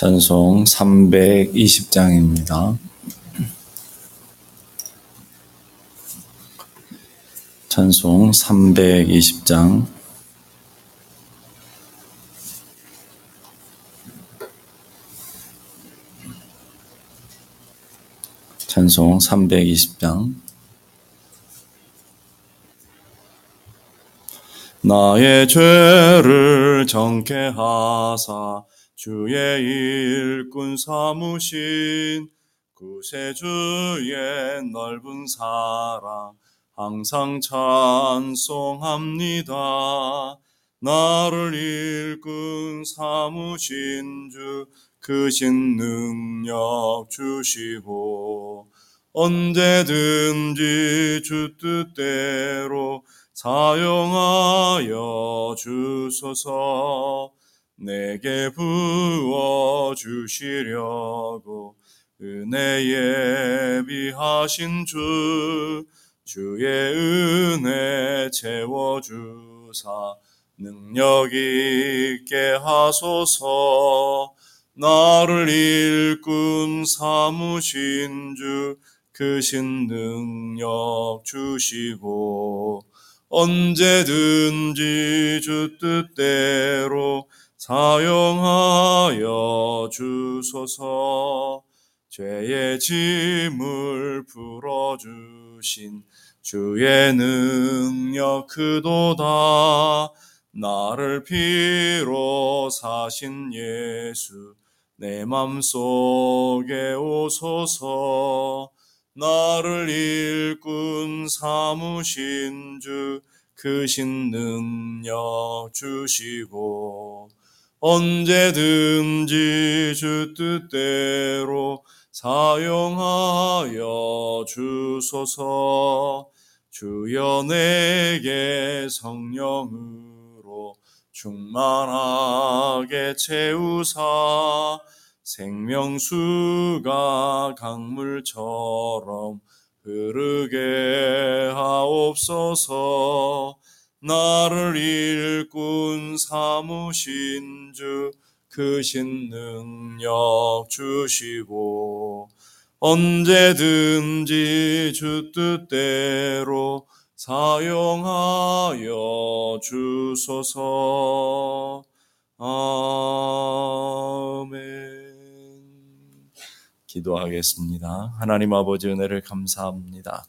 찬송 320장입니다. 찬송 320장 찬송 320장 나의 죄를 정케 하사 주의 일꾼 삼으신 구세주의 넓은 사랑 항상 찬송합니다. 나를 일꾼 삼으신 주 크신 능력 주시고 언제든지 주 뜻대로 사용하여 주소서 내게 부어 주시려고 은혜 예비하신 주 주의 은혜 채워 주사 능력 있게 하소서. 나를 일꾼 삼으신 주 크신 능력 주시고 언제든지 주 뜻대로 사용하여 주소서. 죄의 짐을 풀어주신 주의 능력 그도다. 나를 피로 사신 예수 내 맘속에 오소서. 나를 일꾼 삼으신 주 크신 능력 주시고 언제든지 주 뜻대로 사용하여 주소서. 주여 내게 성령으로 충만하게 채우사. 생명수가 강물처럼 흐르게 하옵소서 나를 일꾼 삼으신 주 크신 능력 주시고 언제든지 주 뜻대로 사용하여 주소서 아멘 기도하겠습니다. 하나님 아버지 은혜를 감사합니다.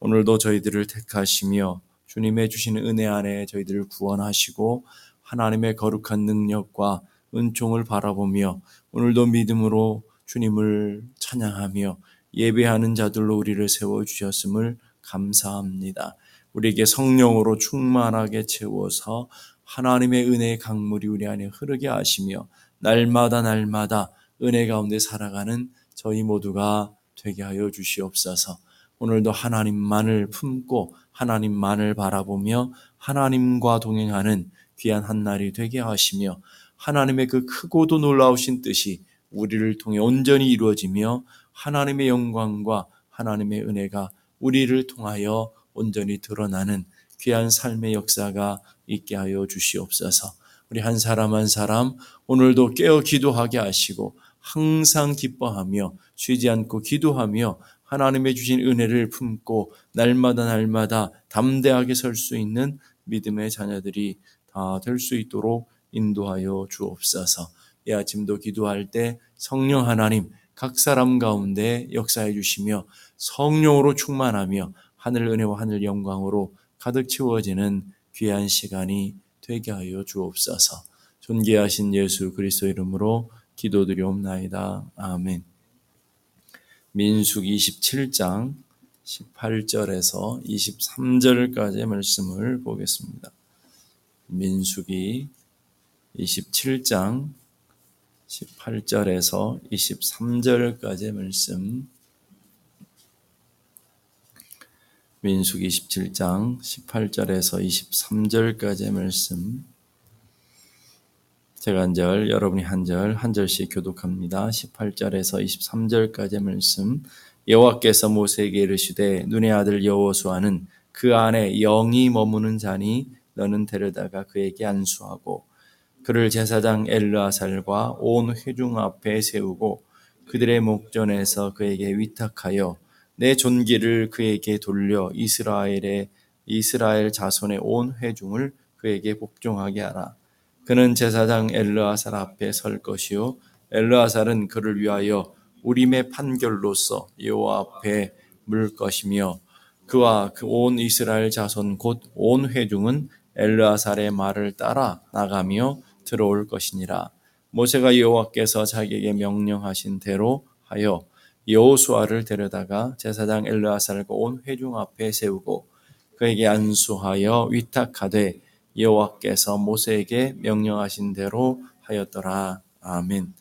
오늘도 저희들을 택하시며 주님의 주시는 은혜 안에 저희들을 구원하시고 하나님의 거룩한 능력과 은총을 바라보며 오늘도 믿음으로 주님을 찬양하며 예배하는 자들로 우리를 세워 주셨음을 감사합니다. 우리에게 성령으로 충만하게 채워서 하나님의 은혜의 강물이 우리 안에 흐르게 하시며 날마다 날마다 은혜 가운데 살아가는 저희 모두가 되게 하여 주시옵소서. 오늘도 하나님만을 품고 하나님만을 바라보며 하나님과 동행하는 귀한 한 날이 되게 하시며 하나님의 그 크고도 놀라우신 뜻이 우리를 통해 온전히 이루어지며 하나님의 영광과 하나님의 은혜가 우리를 통하여 온전히 드러나는 귀한 삶의 역사가 있게 하여 주시옵소서. 우리 한 사람 한 사람 오늘도 깨어 기도하게 하시고 항상 기뻐하며 쉬지 않고 기도하며 하나님의 주신 은혜를 품고 날마다 날마다 담대하게 설 수 있는 믿음의 자녀들이 다 될 수 있도록 인도하여 주옵소서. 이 아침도 기도할 때 성령 하나님 각 사람 가운데 역사해 주시며 성령으로 충만하며 하늘 은혜와 하늘 영광으로 가득 채워지는 귀한 시간이 되게 하여 주옵소서. 존귀하신 예수 그리스도 이름으로 기도드리옵나이다. 아멘. 민숙 27장 18절에서 23절까지의 말씀을 보겠습니다. 민숙이 27장 18절에서 23절까지의 말씀 민숙 27장 18절에서 23절까지의 말씀 제가 한 절, 여러분이 한 절, 한 절씩 교독합니다. 18절에서 23절까지의 말씀 여호와께서 모세에게 이르시되 눈의 아들 여호수아는 그 안에 영이 머무는 자니 너는 데려다가 그에게 안수하고 그를 제사장 엘르아살과 온 회중 앞에 세우고 그들의 목전에서 그에게 위탁하여 내 존귀를 그에게 돌려 이스라엘의 이스라엘 자손의 온 회중을 그에게 복종하게 하라. 그는 제사장 엘르아살 앞에 설 것이요 엘르아살은 그를 위하여 우림의 판결로서 여호와 앞에 물 것이며 그와 그 온 이스라엘 자손 곧 온 회중은 엘르아살의 말을 따라 나가며 들어올 것이니라. 모세가 여호와께서 자기에게 명령하신 대로 하여 여호수아를 데려다가 제사장 엘르아살과 온 회중 앞에 세우고 그에게 안수하여 위탁하되 여호와께서 모세에게 명령하신 대로 하였더라. 아멘.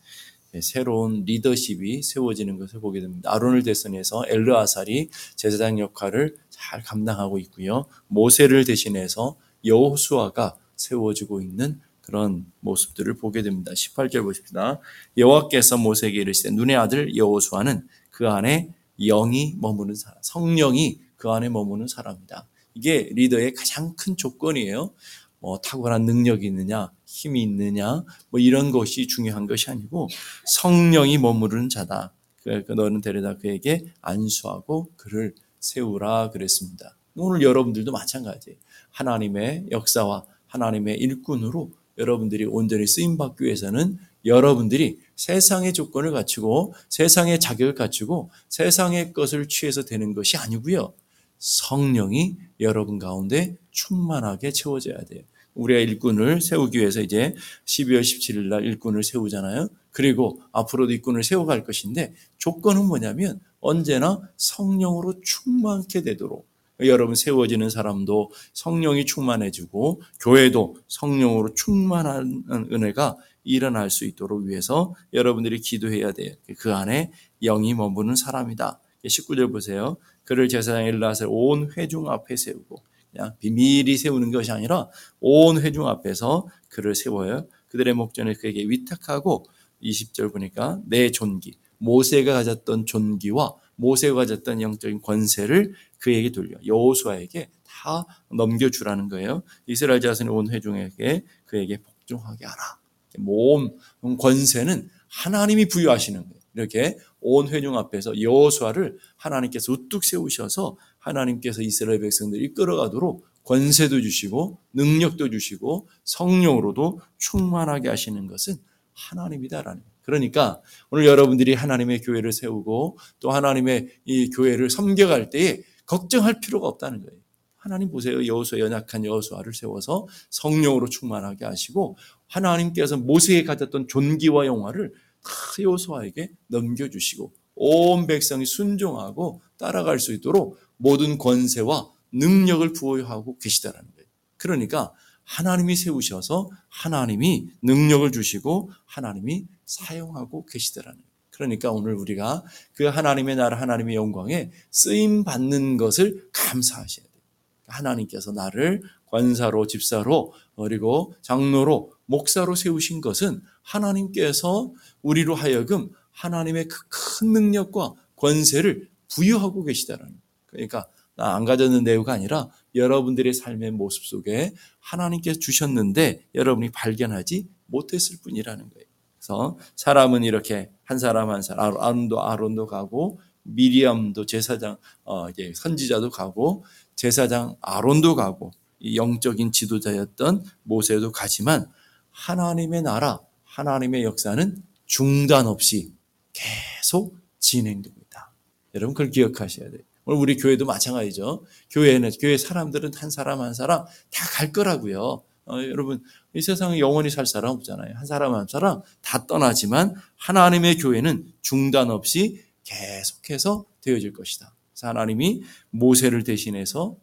네, 새로운 리더십이 세워지는 것을 보게 됩니다. 아론을 대선해서 엘르아살이 제사장 역할을 잘 감당하고 있고요. 모세를 대신해서 여호수아가 세워지고 있는 그런 모습들을 보게 됩니다. 18절 보십시다. 여호와께서 모세에게 이르시되 눈의 아들 여호수아는 그 안에 영이 머무는 사람, 성령이 그 안에 머무는 사람이다. 이게 리더의 가장 큰 조건이에요. 뭐 탁월한 능력이 있느냐, 힘이 있느냐, 뭐 이런 것이 중요한 것이 아니고 성령이 머무르는 자다. 그러니까 너는 데려다 그에게 안수하고 그를 세우라 그랬습니다. 오늘 여러분들도 마찬가지예요. 하나님의 역사와 하나님의 일꾼으로 여러분들이 온전히 쓰임 받기 위해서는 여러분들이 세상의 조건을 갖추고 세상의 자격을 갖추고 세상의 것을 취해서 되는 것이 아니고요. 성령이 여러분 가운데 충만하게 채워져야 돼요. 우리가 일꾼을 세우기 위해서 이제 12월 17일 날 일꾼을 세우잖아요. 그리고 앞으로도 일꾼을 세워갈 것인데 조건은 뭐냐면 언제나 성령으로 충만케 되도록 여러분 세워지는 사람도 성령이 충만해지고 교회도 성령으로 충만한 은혜가 일어날 수 있도록 위해서 여러분들이 기도해야 돼요. 그 안에 영이 머무는 사람이다. 19절 보세요. 그를 제사장 엘라셀 온 회중 앞에 세우고 그냥 비밀이 세우는 것이 아니라 온 회중 앞에서 그를 세워요. 그들의 목전에 그에게 위탁하고 20절 보니까 내 존귀 모세가 가졌던 존귀와 모세가 가졌던 영적인 권세를 그에게 돌려 여호수아에게 다 넘겨주라는 거예요. 이스라엘 자손의 온 회중에게 그에게 복종하게 하라. 모든 권세는 하나님이 부여하시는 거예요. 이렇게 온 회중 앞에서 여호수아를 하나님께서 우뚝 세우셔서 하나님께서 이스라엘 백성들을 이끌어가도록 권세도 주시고 능력도 주시고 성령으로도 충만하게 하시는 것은 하나님이다라는. 그러니까 오늘 여러분들이 하나님의 교회를 세우고 또 하나님의 이 교회를 섬겨갈 때에 걱정할 필요가 없다는 거예요. 하나님 보세요. 여호수아 연약한 여호수아를 세워서 성령으로 충만하게 하시고 하나님께서 모세에 가졌던 존귀와 영화를 다 여호수아에게 넘겨주시고 온 백성이 순종하고 따라갈 수 있도록 모든 권세와 능력을 부여하고 계시다는 거예요. 그러니까 하나님이 세우셔서 하나님이 능력을 주시고 하나님이 사용하고 계시더라는 거예요. 그러니까 오늘 우리가 그 하나님의 나라 하나님의 영광에 쓰임 받는 것을 감사하셔야 돼요. 하나님께서 나를 관사로 집사로 그리고 장로로 목사로 세우신 것은 하나님께서 우리로 하여금 하나님의 그 큰 능력과 권세를 부여하고 계시다는 거예요. 그러니까 나 안 가졌는 내유가 아니라 여러분들의 삶의 모습 속에 하나님께서 주셨는데 여러분이 발견하지 못했을 뿐이라는 거예요. 그래서 사람은 이렇게 한 사람 한 사람 아론도 아론도 가고 미리암도 제사장 어 선지자도 가고 제사장 아론도 가고 영적인 지도자였던 모세도 가지만 하나님의 나라 하나님의 역사는 중단 없이 계속 진행되고 있다. 여러분 그걸 기억하셔야 돼요. 오늘 우리 교회도 마찬가지죠. 교회는 교회 사람들은 한 사람 한 사람 다 갈 거라고요. 어, 여러분 이 세상에 영원히 살 사람 없잖아요. 한 사람 한 사람 다 떠나지만 하나님의 교회는 중단 없이 계속해서 되어질 것이다. 하나님이 모세를 대신해서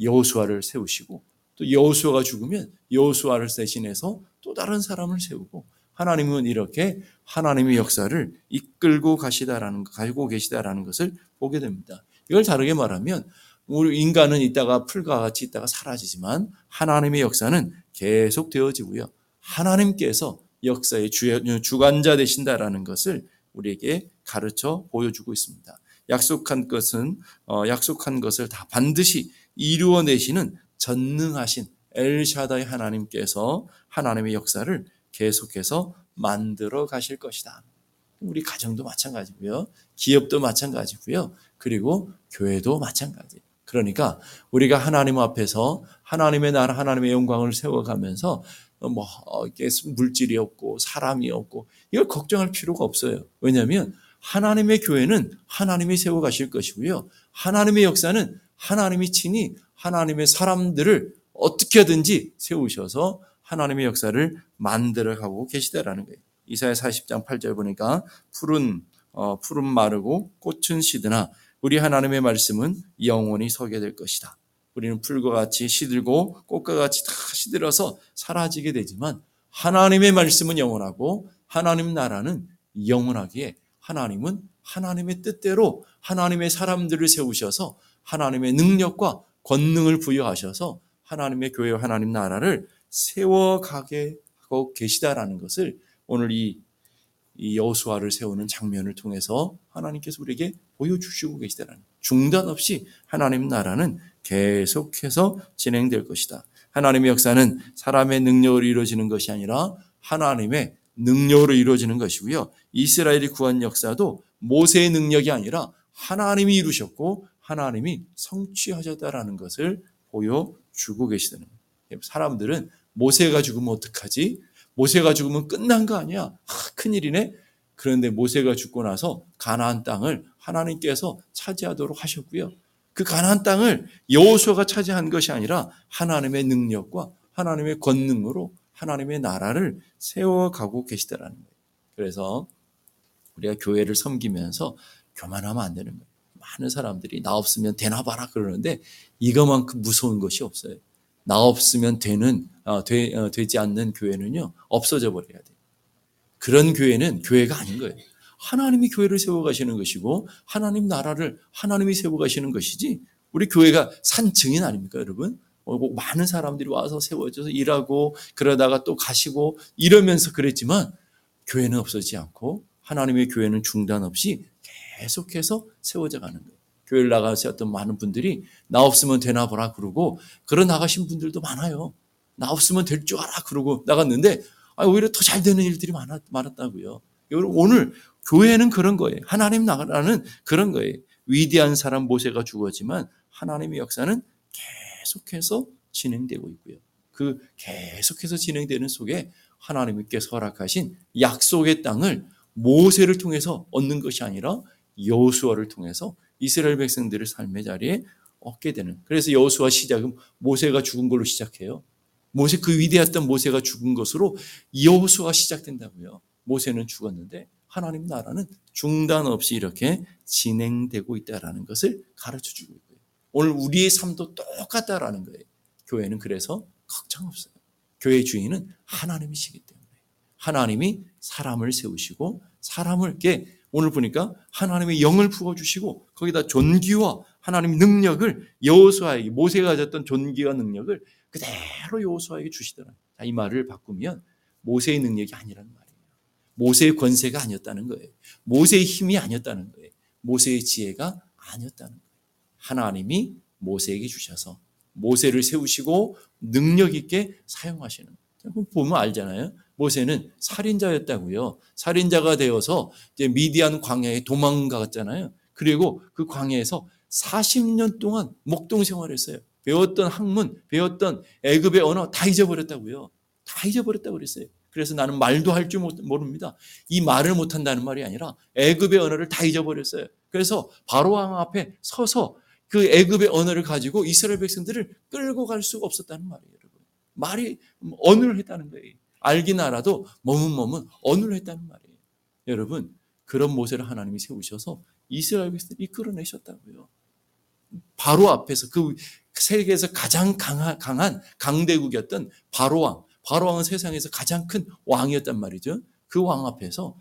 여호수아를 세우시고 또 여호수아가 죽으면 여호수아를 대신해서 또 다른 사람을 세우고 하나님은 이렇게 하나님의 역사를 이끌고 가시다라는 가지고 계시다라는 것을 보게 됩니다. 이걸 다르게 말하면 우리 인간은 있다가 풀과 같이 있다가 사라지지만 하나님의 역사는 계속 되어지고요. 하나님께서 역사의 주관자 되신다라는 것을 우리에게 가르쳐 보여주고 있습니다. 약속한 것은 어, 약속한 것을 다 반드시 이루어 내시는 전능하신 엘샤다의 하나님께서 하나님의 역사를 계속해서 만들어 가실 것이다. 우리 가정도 마찬가지고요. 기업도 마찬가지고요. 그리고 교회도 마찬가지. 그러니까 우리가 하나님 앞에서 하나님의 나라, 하나님의 영광을 세워가면서 뭐 이게 물질이 없고 사람이 없고 이걸 걱정할 필요가 없어요. 왜냐하면 하나님의 교회는 하나님이 세워가실 것이고요. 하나님의 역사는 하나님이 친히 하나님의 사람들을 어떻게든지 세우셔서 하나님의 역사를 만들어가고 계시다라는 거예요. 이사야 40장 8절 보니까 푸른 어, 푸른 마르고 꽃은 시드나 우리 하나님의 말씀은 영원히 서게 될 것이다. 우리는 풀과 같이 시들고 꽃과 같이 다 시들어서 사라지게 되지만 하나님의 말씀은 영원하고 하나님 나라는 영원하기에 하나님은 하나님의 뜻대로 하나님의 사람들을 세우셔서 하나님의 능력과 권능을 부여하셔서 하나님의 교회 와 하나님 나라를 세워가게 하고 계시다라는 것을 오늘 이, 이 여호수아를 세우는 장면을 통해서 하나님께서 우리에게 보여주시고 계시다라는 중단 없이 하나님 나라는 계속해서 진행될 것이다. 하나님의 역사는 사람의 능력으로 이루어지는 것이 아니라 하나님의 능력으로 이루어지는 것이고요. 이스라엘이 구한 역사도 모세의 능력이 아니라 하나님이 이루셨고 하나님이 성취하셨다라는 것을 보여주고 계시다는 거예요. 사람들은 모세가 죽으면 어떡하지? 모세가 죽으면 끝난 거 아니야? 아, 큰일이네. 그런데 모세가 죽고 나서 가나안 땅을 하나님께서 차지하도록 하셨고요. 그 가나안 땅을 여호수아가 차지한 것이 아니라 하나님의 능력과 하나님의 권능으로 하나님의 나라를 세워가고 계시다라는 거예요. 그래서 우리가 교회를 섬기면서 교만하면 안 되는 거예요. 많은 사람들이 나 없으면 되나 봐라 그러는데 이거만큼 무서운 것이 없어요. 나 없으면 되는 어, 되, 어, 되지 않는 교회는요 없어져 버려야 돼요. 그런 교회는 교회가 아닌 거예요. 하나님이 교회를 세워가시는 것이고 하나님 나라를 하나님이 세워가시는 것이지 우리 교회가 산 증인 아닙니까 여러분? 어, 많은 사람들이 와서 세워져서 일하고 그러다가 또 가시고 이러면서 그랬지만 교회는 없어지지 않고 하나님의 교회는 중단 없이 계속해서 세워져 가는 거예요. 교회를 나가서 어떤 많은 분들이 나 없으면 되나 보라 그러고 그런 나가신 분들도 많아요. 나 없으면 될 줄 알아 그러고 나갔는데 아, 오히려 더 잘 되는 일들이 많았, 많았다고요. 오늘 교회는 그런 거예요. 하나님 나라는 그런 거예요. 위대한 사람 모세가 죽었지만 하나님의 역사는 계속해서 진행되고 있고요. 그 계속해서 진행되는 속에 하나님께서 허락하신 약속의 땅을 모세를 통해서 얻는 것이 아니라 여호수아를 통해서 이스라엘 백성들의 삶의 자리에 얻게 되는. 그래서 여호수아 시작은 모세가 죽은 걸로 시작해요. 모세 그 위대했던 모세가 죽은 것으로 여호수아가 시작된다고요. 모세는 죽었는데 하나님 나라는 중단 없이 이렇게 진행되고 있다라는 것을 가르쳐 주고 있고요. 오늘 우리의 삶도 똑같다라는 거예요. 교회는 그래서 걱정 없어요. 교회 주인은 하나님이시기 때문에 하나님이 사람을 세우시고 사람을 게 오늘 보니까 하나님의 영을 부어 주시고 거기다 존귀와 하나님의 능력을 여호수아에게 모세가 가졌던 존귀와 능력을 그대로 여호수아에게 주시더라. 자, 이 말을 바꾸면 모세의 능력이 아니라는 말이에요. 모세의 권세가 아니었다는 거예요. 모세의 힘이 아니었다는 거예요. 모세의 지혜가 아니었다는 거예요. 하나님이 모세에게 주셔서 모세를 세우시고 능력 있게 사용하시는. 보면 알잖아요. 모세는 살인자였다고요. 살인자가 되어서 이제 미디안 광야에 도망갔잖아요. 그리고 그 광야에서 40년 동안 목동 생활했어요. 배웠던 학문, 배웠던 애굽의 언어 다 잊어버렸다고요. 다 잊어버렸다고 그랬어요. 그래서 나는 말도 할 줄 모릅니다. 이 말을 못한다는 말이 아니라 애굽의 언어를 다 잊어버렸어요. 그래서 바로 왕 앞에 서서 그 애굽의 언어를 가지고 이스라엘 백성들을 끌고 갈 수가 없었다는 말이에요. 말이 언어를 했다는 거예요. 알긴 알아도 머문머문 언어를 했다는 말이에요. 여러분, 그런 모세를 하나님이 세우셔서 이스라엘 백성들을 이끌어내셨다고요. 바로 앞에서 그 세계에서 가장 강한, 강한 강대국이었던 바로왕, 바로왕은 세상에서 가장 큰 왕이었단 말이죠. 그 왕 앞에서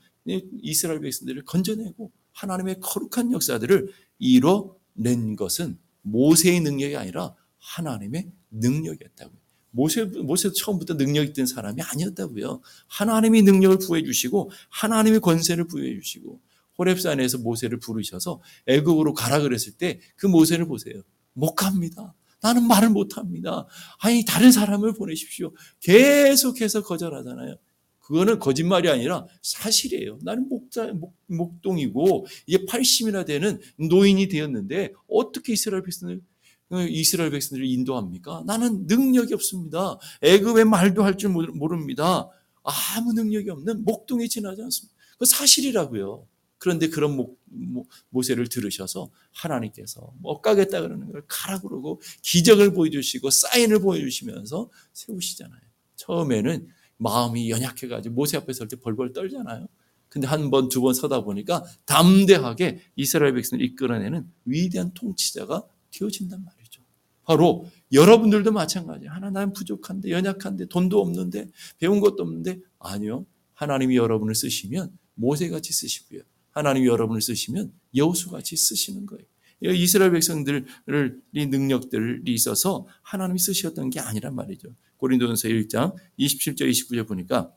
이스라엘 백성들을 건져내고 하나님의 거룩한 역사들을 이뤄 낸 것은 모세의 능력이 아니라 하나님의 능력이었다고요. 모세, 모세 처음부터 능력 있던 사람이 아니었다고요. 하나님이 능력을 부여해 주시고, 하나님의 권세를 부여해 주시고, 호렙산에서 모세를 부르셔서 애국으로 가라 그랬을 때 그 모세를 보세요. 못 갑니다. 나는 말을 못 합니다. 아니, 다른 사람을 보내십시오. 계속해서 거절하잖아요. 그거는 거짓말이 아니라 사실이에요. 나는 목자, 목, 목동이고 이게 80이나 되는 노인이 되었는데 어떻게 이스라엘 백성을 이스라엘 백성들을 인도합니까? 나는 능력이 없습니다. 애굽의 말도 할 줄 모릅니다. 아무 능력이 없는 목동이 지나지 않습니다. 그 사실이라고요. 그런데 그런 모, 모 세를 들으셔서 하나님께서 못 가겠다 그러는 걸 가라 그러고 기적을 보여주시고 사인을 보여주시면서 세우시잖아요. 처음에는 마음이 연약해가지고 모세 앞에 설 때 벌벌 떨잖아요. 근데 한 번, 두 번 서다 보니까 담대하게 이스라엘 백성을 이끌어내는 위대한 통치자가 되어진단 말이죠. 바로 여러분들도 마찬가지예요. 하나 난 부족한데, 연약한데, 돈도 없는데, 배운 것도 없는데, 아니요. 하나님이 여러분을 쓰시면 모세같이 쓰시고요. 하나님이 여러분을 쓰시면 여호수같이 쓰시는 거예요. 이스라엘 백성들의 능력들이 있어서 하나님이 쓰셨던 게 아니란 말이죠. 고린도전서 1장 27절 29절 보니까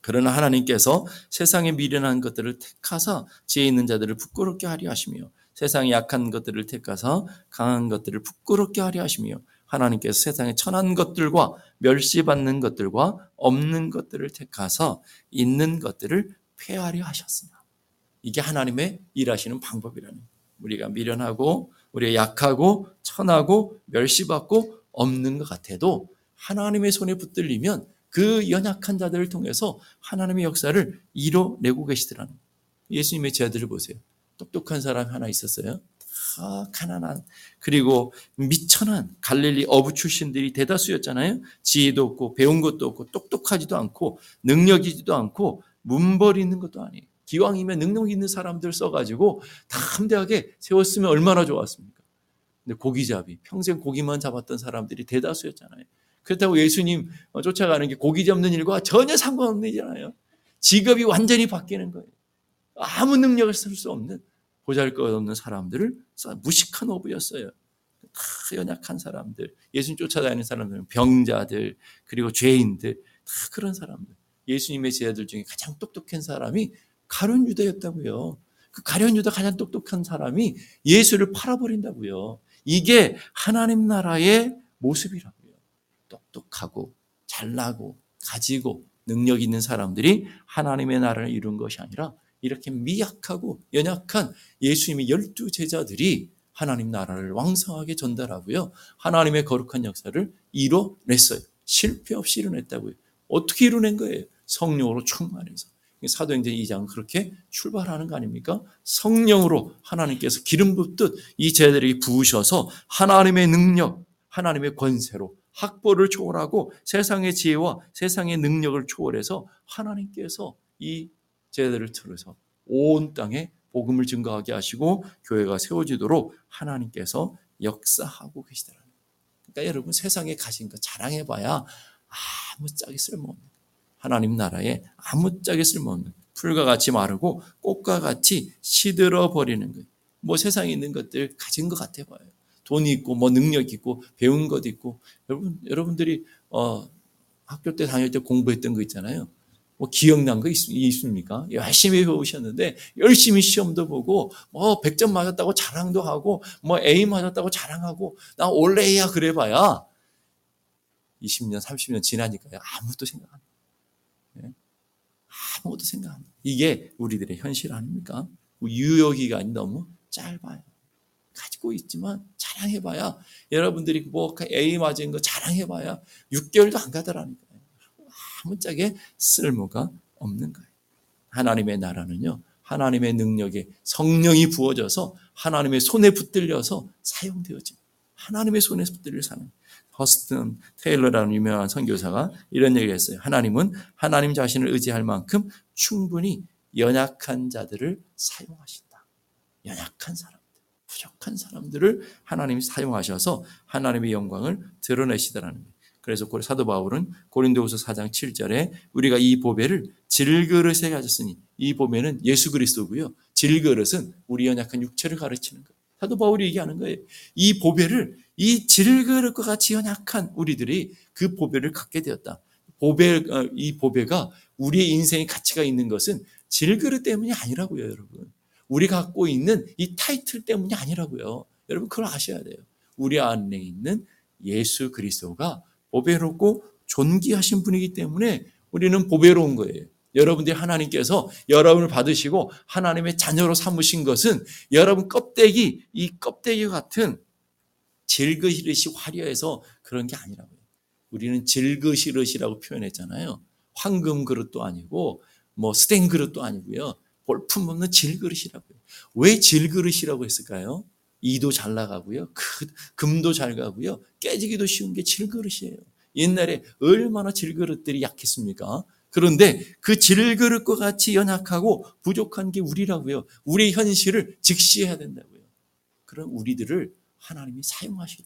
그러나 하나님께서 세상에 미련한 것들을 택하사 지혜 있는 자들을 부끄럽게 하려 하시며 세상에 약한 것들을 택하사 강한 것들을 부끄럽게 하려 하시며 하나님께서 세상에 천한 것들과 멸시받는 것들과 없는 것들을 택하사 있는 것들을 폐하려 하셨습니다. 이게 하나님의 일하시는 방법이라는 우리가 미련하고 우리가 약하고 천하고 멸시받고 없는 것 같아도 하나님의 손에 붙들리면 그 연약한 자들을 통해서 하나님의 역사를 이뤄내고 계시더라는 예수님의 제자들을 보세요. 똑똑한 사람 하나 있었어요. 다 가난한 그리고 미천한 갈릴리 어부 출신들이 대다수였잖아요. 지혜도 없고 배운 것도 없고 똑똑하지도 않고 능력이지도 않고 문벌이 있는 것도 아니에요. 기왕이면 능력 있는 사람들 써가지고 담대하게 세웠으면 얼마나 좋았습니까? 근데 고기잡이 평생 고기만 잡았던 사람들이 대다수였잖아요. 그렇다고 예수님 쫓아가는 게 고기 잡는 일과 전혀 상관없는 일이잖아요. 직업이 완전히 바뀌는 거예요. 아무 능력을 쓸 수 없는 보잘것없는 사람들을 무식한 어부였어요. 다 연약한 사람들, 예수님 쫓아다니는 사람들은 병자들, 그리고 죄인들, 다 그런 사람들. 예수님의 제자들 중에 가장 똑똑한 사람이 가룟 유다였다고요. 그 가룟 유다 가장 똑똑한 사람이 예수를 팔아버린다고요. 이게 하나님 나라의 모습이라고요. 똑똑하고 잘나고 가지고 능력 있는 사람들이 하나님의 나라를 이룬 것이 아니라 이렇게 미약하고 연약한 예수님의 열두 제자들이 하나님 나라를 왕성하게 전달하고요. 하나님의 거룩한 역사를 이뤄냈어요. 실패 없이 이뤄냈다고요. 어떻게 이뤄낸 거예요? 성령으로 충만해서. 사도행전 2장은 그렇게 출발하는 거 아닙니까? 성령으로 하나님께서 기름 붓듯 이 제자들이 부으셔서 하나님의 능력, 하나님의 권세로 학벌을 초월하고 세상의 지혜와 세상의 능력을 초월해서 하나님께서 이 제자들을 틀어서 온 땅에 복음을 증거하게 하시고 교회가 세워지도록 하나님께서 역사하고 계시더라는 그러니까 여러분 세상에 가신 거 자랑해봐야 아무짝에 쓸모없는 하나님 나라에 아무짝에 쓸모없는 풀과 같이 마르고 꽃과 같이 시들어 버리는 거예요. 뭐 세상에 있는 것들 가진 것 같아 봐요. 돈이 있고 뭐 능력 있고 배운 것 있고 여러분 여러분들이 어 학교 때 다닐 때 공부했던 거 있잖아요. 뭐 기억난 거 있, 습니까 열심히 배우셨는데 열심히 시험도 보고 뭐 100점 맞았다고 자랑도 하고 뭐 A 맞았다고 자랑하고 나 올레야 그래 봐야 20년 30년 지나니까요 아무것도 생각 안 해요. 네? 아무것도 생각 안 해요. 이게 우리들의 현실 아닙니까? 유효기간이 너무 짧아요. 가지고 있지만 자랑해봐야 여러분들이 뭐 A 맞은 거 자랑해봐야 6개월도 안 가더라니까요. 아무짝에 쓸모가 없는 거예요. 하나님의 나라는요. 하나님의 능력에 성령이 부어져서 하나님의 손에 붙들려서 사용되어집니다. 하나님의 손에 붙들려 사는 허스튼 테일러라는 유명한 선교사가 이런 얘기를 했어요. 하나님은 하나님 자신을 의지할 만큼 충분히 연약한 자들을 사용하신다. 연약한 사람. 부족한 사람들을 하나님이 사용하셔서 하나님의 영광을 드러내시더라는 거예요. 그래서 사도 바울은 고린도후서 4장 7절에 우리가 이 보배를 질그릇에 가졌으니 이 보배는 예수 그리스도고요. 질그릇은 우리 연약한 육체를 가르치는 거예요. 사도 바울이 얘기하는 거예요. 이 보배를 이 질그릇과 같이 연약한 우리들이 그 보배를 갖게 되었다. 보배 어, 이 보배가 우리의 인생의 가치가 있는 것은 질그릇 때문이 아니라고요, 여러분. 우리 갖고 있는 이 타이틀 때문이 아니라고요. 여러분 그걸 아셔야 돼요. 우리 안에 있는 예수 그리스도가 보배롭고 존귀하신 분이기 때문에 우리는 보배로운 거예요. 여러분들이 하나님께서 여러분을 받으시고 하나님의 자녀로 삼으신 것은 여러분 껍데기, 이 껍데기 같은 질그릇이 화려해서 그런 게 아니라고요. 우리는 질그릇이라고 표현했잖아요. 황금 그릇도 아니고 뭐 스텐 그릇도 아니고요. 볼품 없는 질그릇이라고요. 왜 질그릇이라고 했을까요? 이도 잘 나가고요. 금도 잘 가고요. 깨지기도 쉬운 게 질그릇이에요. 옛날에 얼마나 질그릇들이 약했습니까? 그런데 그 질그릇과 같이 연약하고 부족한 게 우리라고요. 우리의 현실을 직시해야 된다고요. 그런 우리들을 하나님이 사용하시고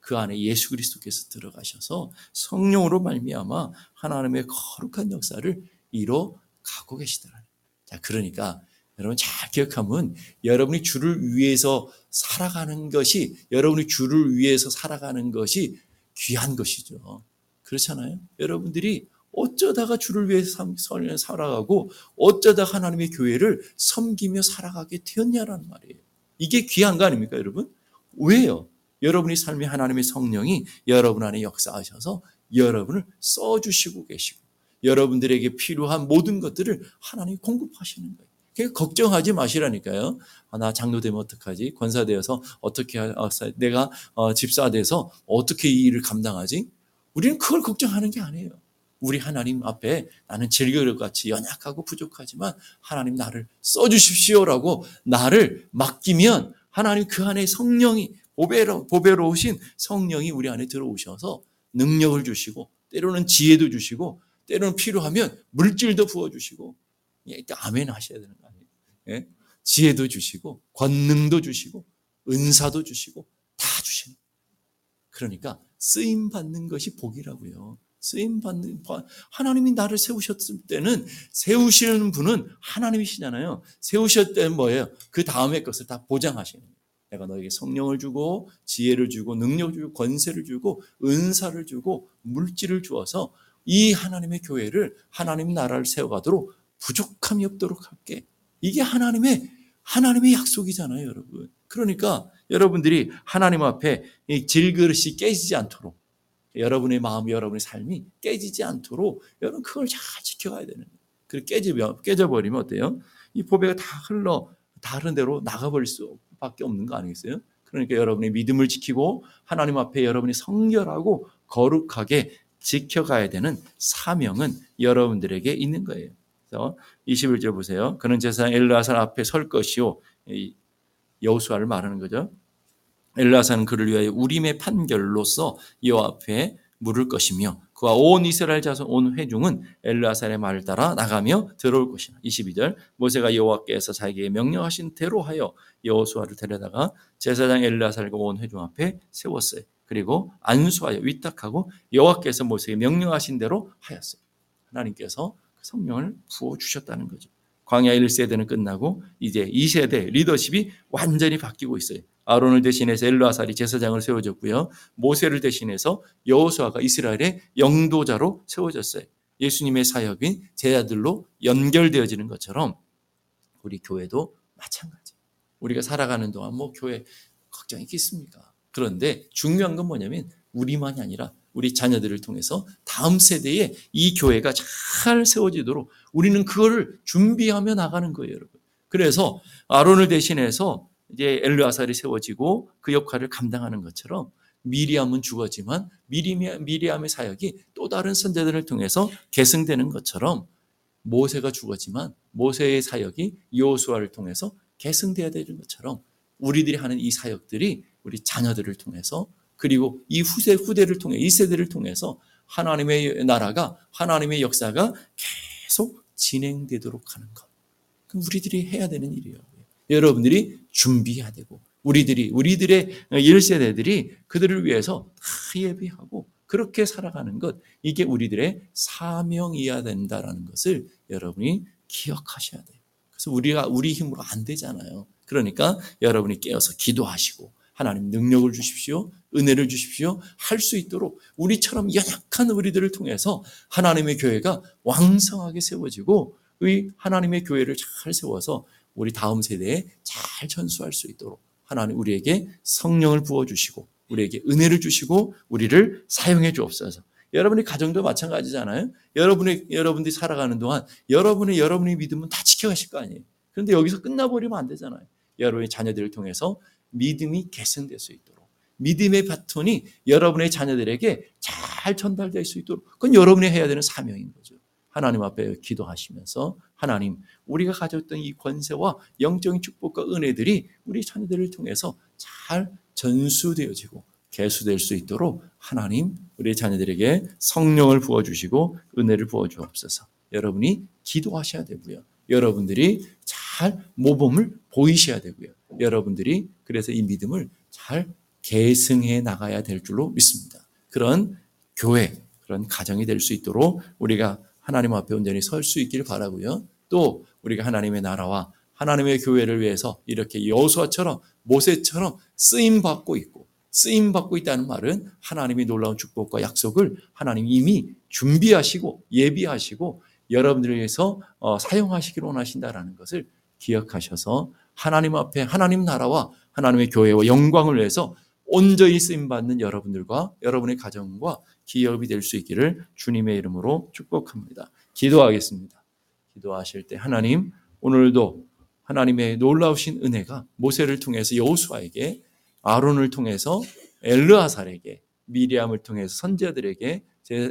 그 안에 예수 그리스도께서 들어가셔서 성령으로 말미암아 하나님의 거룩한 역사를 이뤄 가고 계시더라. 자, 그러니까 여러분 잘 기억하면 여러분이 주를 위해서 살아가는 것이 여러분이 주를 위해서 살아가는 것이 귀한 것이죠. 그렇잖아요. 여러분들이 어쩌다가 주를 위해서 살아가고 어쩌다 하나님의 교회를 섬기며 살아가게 되었냐라는 말이에요. 이게 귀한 거 아닙니까, 여러분? 왜요? 여러분의 삶에 하나님의 성령이 여러분 안에 역사하셔서 여러분을 써주시고 계시고 여러분들에게 필요한 모든 것들을 하나님이 공급하시는 거예요. 걱정하지 마시라니까요. 아, 나 장로 되면 어떡하지? 권사 되어서 어떻게 어, 내가 어, 집사 돼서 어떻게 이 일을 감당하지? 우리는 그걸 걱정하는 게 아니에요. 우리 하나님 앞에 나는 질그릇 같이 연약하고 부족하지만 하나님 나를 써주십시오라고 나를 맡기면 하나님 그 안에 성령이 보배로, 보배로우신 성령이 우리 안에 들어오셔서 능력을 주시고 때로는 지혜도 주시고 때로는 필요하면 물질도 부어주시고 예, 아멘 하셔야 되는 거 아니에요? 예? 지혜도 주시고 권능도 주시고 은사도 주시고 다 주시는 그러니까 쓰임 받는 것이 복이라고요. 쓰임 받는 하나님이 나를 세우셨을 때는 세우시는 분은 하나님이시잖아요. 세우셨을 때는 뭐예요? 그 다음의 것을 다 보장하시는. 내가 너에게 성령을 주고 지혜를 주고 능력을 주고 권세를 주고 은사를 주고 물질을 주어서 이 하나님의 교회를 하나님 나라를 세워가도록 부족함이 없도록 할게. 이게 하나님의 하나님의 약속이잖아요, 여러분. 그러니까 여러분들이 하나님 앞에 이 질그릇이 깨지지 않도록 여러분의 마음, 여러분의 삶이 깨지지 않도록 여러분 그걸 잘 지켜가야 되는. 그 깨지면 깨져버리면 어때요? 이 보배가 다 흘러 다른 데로 나가버릴 수밖에 없는 거 아니겠어요? 그러니까 여러분의 믿음을 지키고 하나님 앞에 여러분이 성결하고 거룩하게 지켜가야 되는 사명은 여러분들에게 있는 거예요. 그래서 21절 보세요. 그는 제사장 엘라산 앞에 설 것이요. 여호수아를 말하는 거죠. 엘라사는 그를 위하여 우림의 판결로서 여호와 앞에 물을 것이며 그와 온 이스라엘 자손 온 회중은 엘라살의 말을 따라 나가며 들어올 것이다. 22절 모세가 여호와께서 자기에게 명령하신 대로 하여 여호수아를 데려다가 제사장 엘라살과 온 회중 앞에 세웠어요. 그리고 안수하여 위탁하고 여호와께서 모세에게 명령하신 대로 하였어요. 하나님께서 성령을 부어 주셨다는 거죠. 광야 1세대는 끝나고 이제 2세대 리더십이 완전히 바뀌고 있어요. 아론을 대신해서 엘르아살이 제사장을 세워졌고요. 모세를 대신해서 여호수아가 이스라엘의 영도자로 세워졌어요. 예수님의 사역인 제자들로 연결되어지는 것처럼 우리 교회도 마찬가지. 우리가 살아가는 동안 뭐 교회 걱정이 있겠습니까? 그런데 중요한 건 뭐냐면 우리만이 아니라 우리 자녀들을 통해서 다음 세대에 이 교회가 잘 세워지도록 우리는 그거를 준비하며 나가는 거예요, 여러분. 그래서 아론을 대신해서 이제 엘르아살이 세워지고 그 역할을 감당하는 것처럼 미리암은 죽었지만 미리암의 사역이 또 다른 선제들을 통해서 계승되는 것처럼 모세가 죽었지만 모세의 사역이 여호수아를 통해서 계승되어야 되는 것처럼 우리들이 하는 이 사역들이 우리 자녀들을 통해서 그리고 이 후세 후대를 통해 이 세대를 통해서 하나님의 나라가 하나님의 역사가 계속 진행되도록 하는 것. 우리들이 해야 되는 일이에요. 여러분들이 준비해야 되고 우리들이 우리들의 1세대들이 그들을 위해서 다 예비하고 그렇게 살아가는 것 이게 우리들의 사명이어야 된다라는 것을 여러분이 기억하셔야 돼요. 그래서 우리가 우리 힘으로 안 되잖아요. 그러니까 여러분이 깨어서 기도하시고 하나님 능력을 주십시오. 은혜를 주십시오. 할 수 있도록 우리처럼 연약한 우리들을 통해서 하나님의 교회가 왕성하게 세워지고 의 하나님의 교회를 잘 세워서 우리 다음 세대에 잘 전수할 수 있도록 하나님 우리에게 성령을 부어 주시고 우리에게 은혜를 주시고 우리를 사용해 주옵소서. 여러분의 가정도 마찬가지잖아요. 여러분의 여러분들이 살아가는 동안 여러분의 여러분의 믿음은 다 지켜가실 거 아니에요. 그런데 여기서 끝나버리면 안 되잖아요. 여러분의 자녀들을 통해서 믿음이 개선될 수 있도록 믿음의 바톤이 여러분의 자녀들에게 잘 전달될 수 있도록 그건 여러분이 해야 되는 사명인 거죠. 하나님 앞에 기도하시면서 하나님 우리가 가졌던 이 권세와 영적인 축복과 은혜들이 우리 자녀들을 통해서 잘 전수되어지고 개수될 수 있도록 하나님 우리 자녀들에게 성령을 부어 주시고 은혜를 부어 주옵소서. 여러분이 기도하셔야 되고요. 여러분들이 잘 모범을 보이셔야 되고요. 여러분들이 그래서 이 믿음을 잘 계승해 나가야 될 줄로 믿습니다. 그런 교회, 그런 가정이 될 수 있도록 우리가 하나님 앞에 온전히 설 수 있기를 바라고요. 또 우리가 하나님의 나라와 하나님의 교회를 위해서 이렇게 여호수아처럼 모세처럼 쓰임 받고 있고 쓰임 받고 있다는 말은 하나님이 놀라운 축복과 약속을 하나님 이미 준비하시고 예비하시고 여러분들을 위해서 어, 사용하시기를 원하신다라는 것을 기억하셔서 하나님 앞에 하나님 나라와 하나님의 교회와 영광을 위해서 온전히 쓰임 받는 여러분들과 여러분의 가정과 기업이 될 수 있기를 주님의 이름으로 축복합니다. 기도하겠습니다. 기도하실 때 하나님 오늘도 하나님의 놀라우신 은혜가 모세를 통해서 여호수아에게 아론을 통해서 엘르아살에게 미리암을 통해서 선제들에게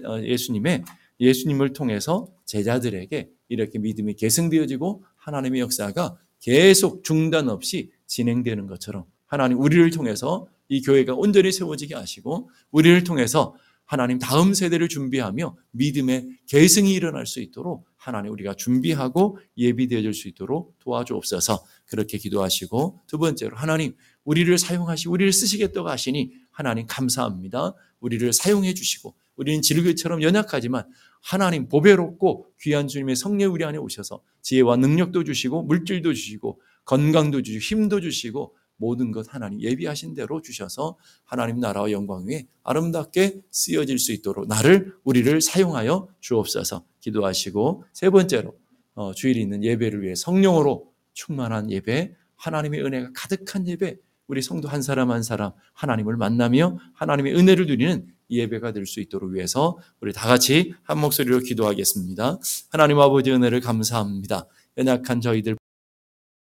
어, 예수님의 예수님을 통해서 제자들에게 이렇게 믿음이 계승되어지고 하나님의 역사가 계속 중단 없이 진행되는 것처럼 하나님 우리를 통해서 이 교회가 온전히 세워지게 하시고 우리를 통해서 하나님 다음 세대를 준비하며 믿음의 계승이 일어날 수 있도록 하나님 우리가 준비하고 예비되어질 수 있도록 도와주옵소서 그렇게 기도하시고 두 번째로 하나님 우리를 사용하시 우리를 쓰시겠다고 하시니 하나님 감사합니다. 우리를 사용해 주시고 우리는 질그처럼 연약하지만 하나님 보배롭고 귀한 주님의 성령 우리 안에 오셔서 지혜와 능력도 주시고 물질도 주시고 건강도 주시고 힘도 주시고 모든 것 하나님 예비하신 대로 주셔서 하나님 나라와 영광 위에 아름답게 쓰여질 수 있도록 나를 우리를 사용하여 주옵소서. 기도하시고 세 번째로 어, 주일 있는 예배를 위해 성령으로 충만한 예배 하나님의 은혜가 가득한 예배 우리 성도 한 사람 한 사람 하나님을 만나며 하나님의 은혜를 누리는 예배가 될 수 있도록 위해서 우리 다 같이 한 목소리로 기도하겠습니다. 하나님 아버지 은혜를 감사합니다. 연약한 저희들